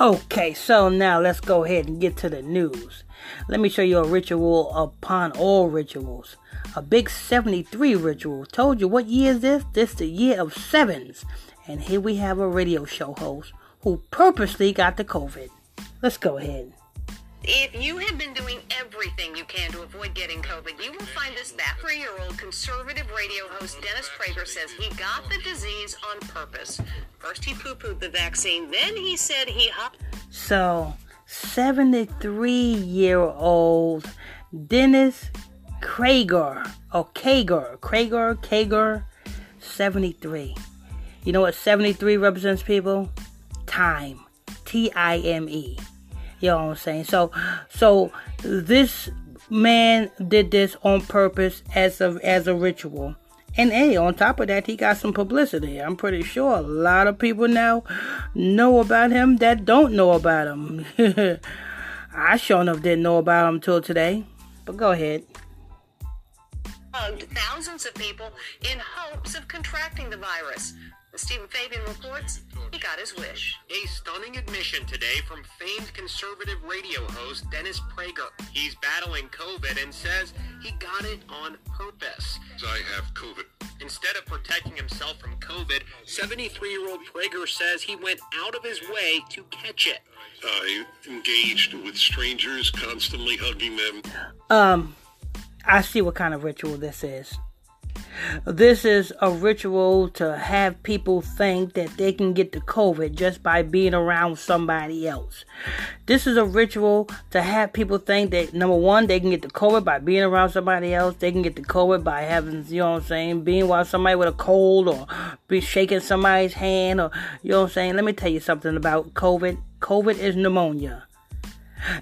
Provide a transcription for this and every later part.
Okay, so now let's go ahead and get to the news. Let me show you a ritual upon all rituals. A big 73 ritual. Told you what year is this? This the year of sevens. And here we have a radio show host who purposely got the COVID. Let's go ahead. If you have been doing everything you can to avoid getting COVID, you will find this 3 year old conservative radio host Dennis Prager says he got the disease on purpose. First, he poo pooed the vaccine, then he said he hopped. So, 73 year old Dennis Krager, or Kager, Krager, Kager, 73. You know what 73 represents, people? Time. T I M E. You know what I'm saying? So, so this man did this on purpose as a as a ritual. And hey, on top of that, he got some publicity. I'm pretty sure a lot of people now know about him that don't know about him. I sure enough didn't know about him till today. But go ahead. Thousands of people in hopes of contracting the virus. The Stephen Fabian reports he got his wish. A stunning admission today from famed conservative radio host Dennis Prager. He's battling COVID and says he got it on purpose. I have COVID. Instead of protecting himself from COVID, 73 year old Prager says he went out of his way to catch it. I engaged with strangers, constantly hugging them. Um, I see what kind of ritual this is. This is a ritual to have people think that they can get the COVID just by being around somebody else. This is a ritual to have people think that number one, they can get the COVID by being around somebody else. They can get the COVID by having, you know what I'm saying, being while somebody with a cold or be shaking somebody's hand or, you know what I'm saying. Let me tell you something about COVID. COVID is pneumonia.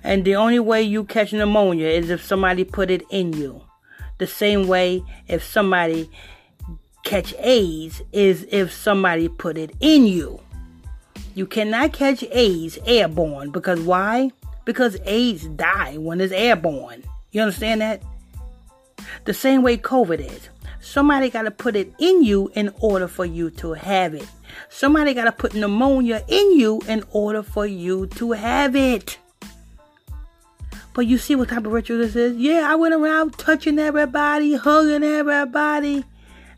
And the only way you catch pneumonia is if somebody put it in you the same way if somebody catch AIDS is if somebody put it in you. You cannot catch AIDS airborne because why? Because AIDS die when it's airborne. You understand that? The same way COVID is. Somebody got to put it in you in order for you to have it. Somebody got to put pneumonia in you in order for you to have it. But you see what type of ritual this is? Yeah, I went around touching everybody, hugging everybody.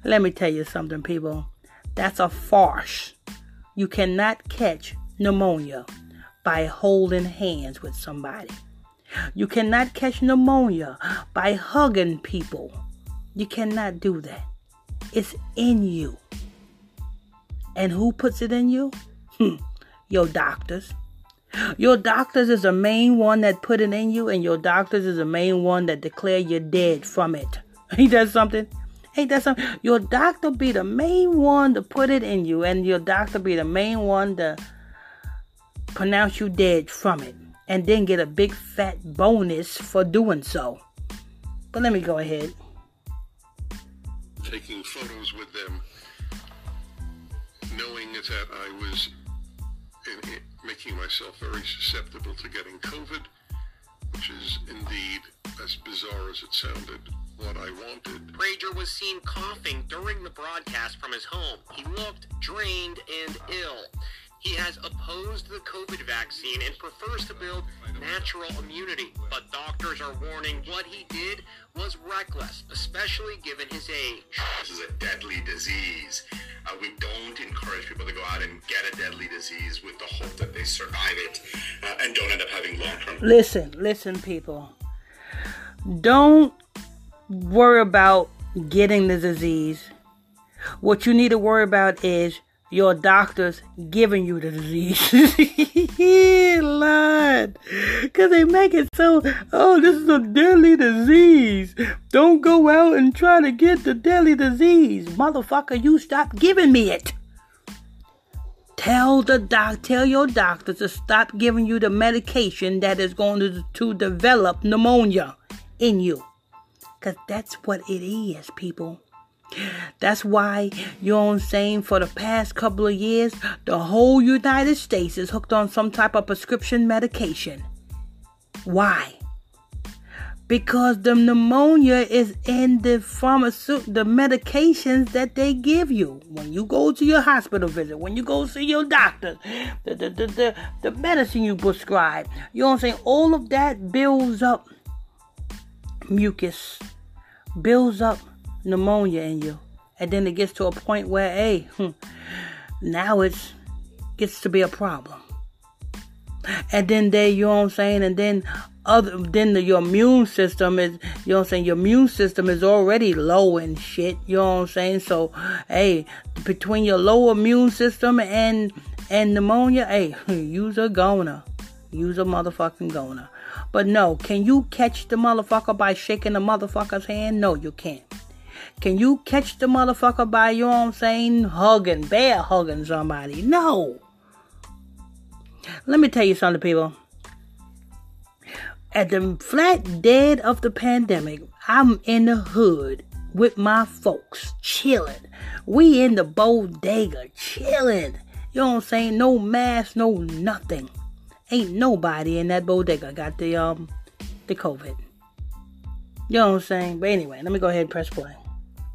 Let me tell you something, people. That's a farce. You cannot catch pneumonia by holding hands with somebody. You cannot catch pneumonia by hugging people. You cannot do that. It's in you. And who puts it in you? Hmm. Your doctors, your doctors is the main one that put it in you, and your doctors is the main one that declare you dead from it. Ain't that something? Ain't that something? Your doctor be the main one to put it in you, and your doctor be the main one to pronounce you dead from it, and then get a big fat bonus for doing so. But let me go ahead. Taking photos with them, knowing that I was in, making myself very susceptible to getting COVID, which is indeed, as bizarre as it sounded, what I wanted. Prager was seen coughing during the broadcast from his home. He looked drained and ill. He has opposed the COVID vaccine and prefers to build natural immunity, but doctors are warning what he did was reckless, especially given his age. This is a deadly disease. Uh, we don't encourage people to go out and get a deadly disease with the hope that they survive it uh, and don't end up having long term. Listen, listen, people. Don't worry about getting the disease. What you need to worry about is your doctors giving you the disease. Lord. Because they make it so, oh, this is a deadly disease. Don't go out and try to get the deadly disease. Motherfucker, you stop giving me it. Tell the doc, tell your doctor to stop giving you the medication that is going to, to develop pneumonia in you. Because that's what it is, people. That's why, you know I'm saying, for the past couple of years, the whole United States is hooked on some type of prescription medication. Why? because the pneumonia is in the pharmaceutical the medications that they give you when you go to your hospital visit when you go see your doctor the the, the, the, the medicine you prescribe you know what i'm saying all of that builds up mucus builds up pneumonia in you. And then it gets to a point where hey hmm, now it's gets to be a problem. And then they you know what i'm saying? And then other then the, your immune system is you know what I'm saying? Your immune system is already low and shit you know what I'm saying? So hey between your low immune system and and pneumonia hey use a goner. Use a motherfucking goner. But no can you catch the motherfucker by shaking the motherfucker's hand? No you can't can you catch the motherfucker by you know what I'm saying hugging bear hugging somebody no let me tell you something people at the flat dead of the pandemic, I'm in the hood with my folks, chilling. We in the bodega, chilling. You know what I'm saying? No mask, no nothing. Ain't nobody in that bodega got the um the COVID. You know what I'm saying? But anyway, let me go ahead and press play.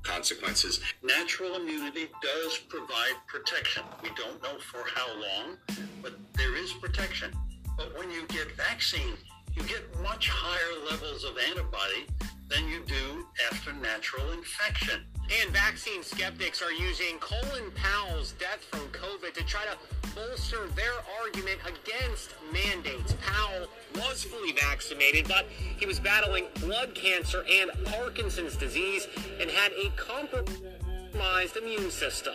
Consequences. Natural immunity does provide protection. We don't know for how long, but there is protection. But when you get vaccine, you get much higher levels of antibody than you do after natural infection. And vaccine skeptics are using Colin Powell's death from COVID to try to bolster their argument against mandates. Powell was fully vaccinated, but he was battling blood cancer and Parkinson's disease and had a compromised immune system.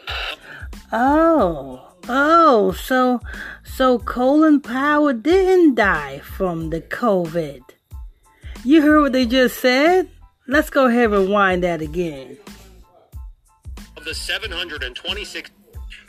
Oh, oh, so so Colin Powell didn't die from the COVID. You heard what they just said? Let's go ahead and rewind that again. Of the 726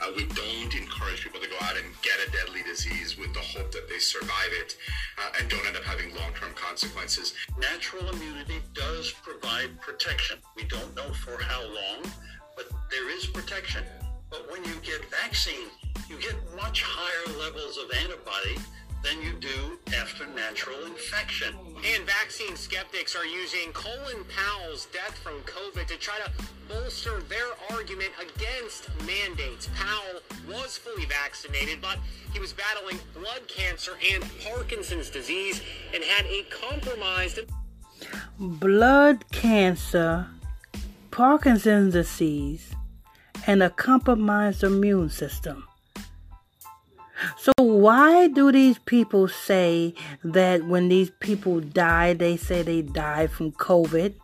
Uh, we don't encourage people to go out and get a deadly disease with the hope that they survive it uh, and don't end up having long-term consequences. Natural immunity does provide protection. We don't know for how long, but there is protection. But when you get vaccine, you get much higher levels of antibody than you do after natural infection. And vaccine skeptics are using Colin Powell's death from COVID to try to bolster their argument against mandates. Powell was fully vaccinated, but he was battling blood cancer and Parkinson's disease and had a compromised Blood cancer, Parkinson's disease, and a compromised immune system. So, why do these people say that when these people die, they say they died from COVID?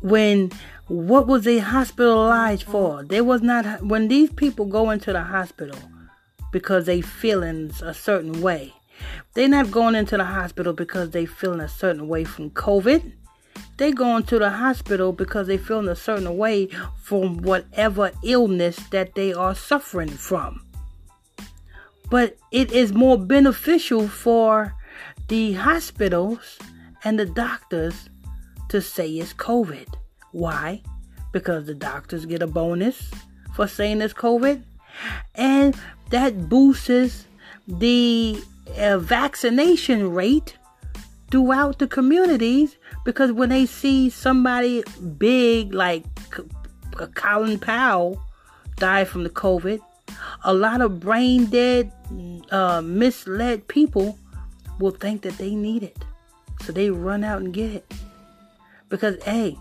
When what was they hospitalized for? They was not when these people go into the hospital because they feeling a certain way. They're not going into the hospital because they feeling a certain way from COVID. They going to the hospital because they feeling a certain way from whatever illness that they are suffering from. But it is more beneficial for the hospitals and the doctors to say it's COVID. Why? Because the doctors get a bonus for saying it's COVID. And that boosts the uh, vaccination rate throughout the communities because when they see somebody big like Colin Powell die from the COVID, a lot of brain dead, uh, misled people will think that they need it. So they run out and get it. Because, hey,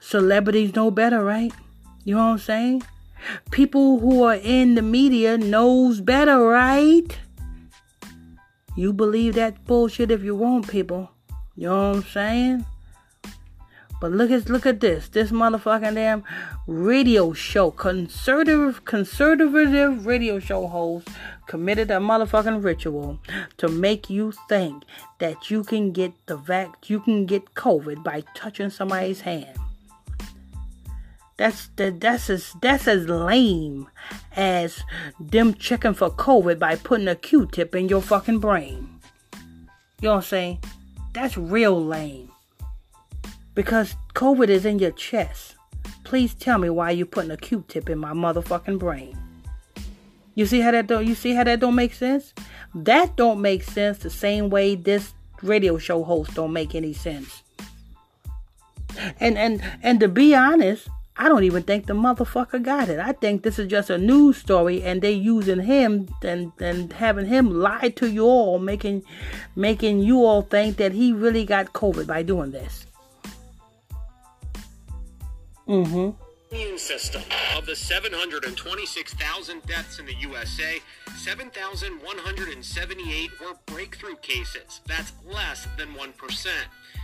celebrities know better, right? You know what I'm saying? People who are in the media knows better, right? You believe that bullshit if you want, people. You know what I'm saying? But look at look at this. This motherfucking damn radio show, conservative conservative radio show host committed a motherfucking ritual to make you think that you can get the vac you can get COVID by touching somebody's hand. That's that, that's as that's as lame as them checking for COVID by putting a Q-tip in your fucking brain. You know what I'm saying? That's real lame. Because COVID is in your chest. Please tell me why you're putting a Q-tip in my motherfucking brain. You see how that don't you see how that don't make sense? That don't make sense the same way this radio show host don't make any sense. And and and to be honest, I don't even think the motherfucker got it. I think this is just a news story and they using him and, and having him lie to you all, making making you all think that he really got COVID by doing this. Mm-hmm immune system. Of the 726,000 deaths in the USA, 7,178 were breakthrough cases. That's less than 1%.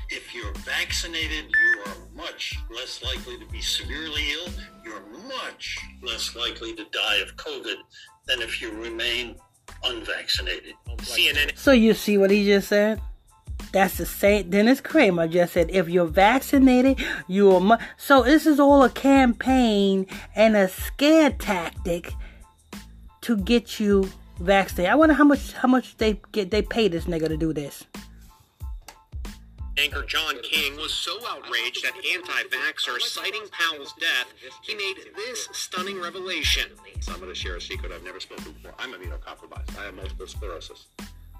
If you're vaccinated, you are much less likely to be severely ill. You're much less likely to die of COVID than if you remain unvaccinated. CNN. So you see what he just said? That's the same. Dennis Kramer just said, if you're vaccinated, you are. Mu-. So this is all a campaign and a scare tactic to get you vaccinated. I wonder how much how much they get they pay this nigga to do this. Anchor John King was so outraged at anti-vaxxers citing Powell's death, he made this stunning revelation. So I'm going to share a secret I've never spoken before. I'm immunocompromised. I have multiple sclerosis.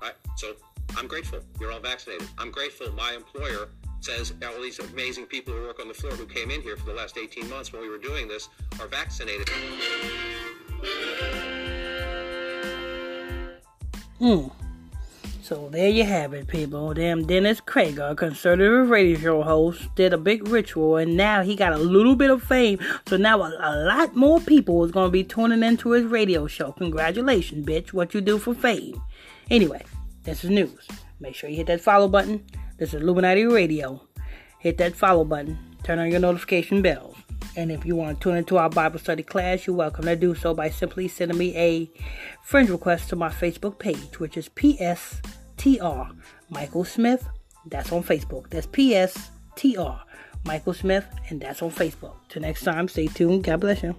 Right? So I'm grateful. You're all vaccinated. I'm grateful. My employer says all these amazing people who work on the floor who came in here for the last 18 months when we were doing this are vaccinated. Hmm. So there you have it, people. Damn Dennis Prager, a conservative radio show host, did a big ritual, and now he got a little bit of fame. So now a, a lot more people is gonna be tuning into his radio show. Congratulations, bitch! What you do for fame? Anyway. This is news. Make sure you hit that follow button. This is Illuminati Radio. Hit that follow button. Turn on your notification bells. And if you want to tune into our Bible study class, you're welcome to do so by simply sending me a friend request to my Facebook page, which is PSTR Michael Smith. That's on Facebook. That's PSTR Michael Smith, and that's on Facebook. Till next time, stay tuned. God bless you.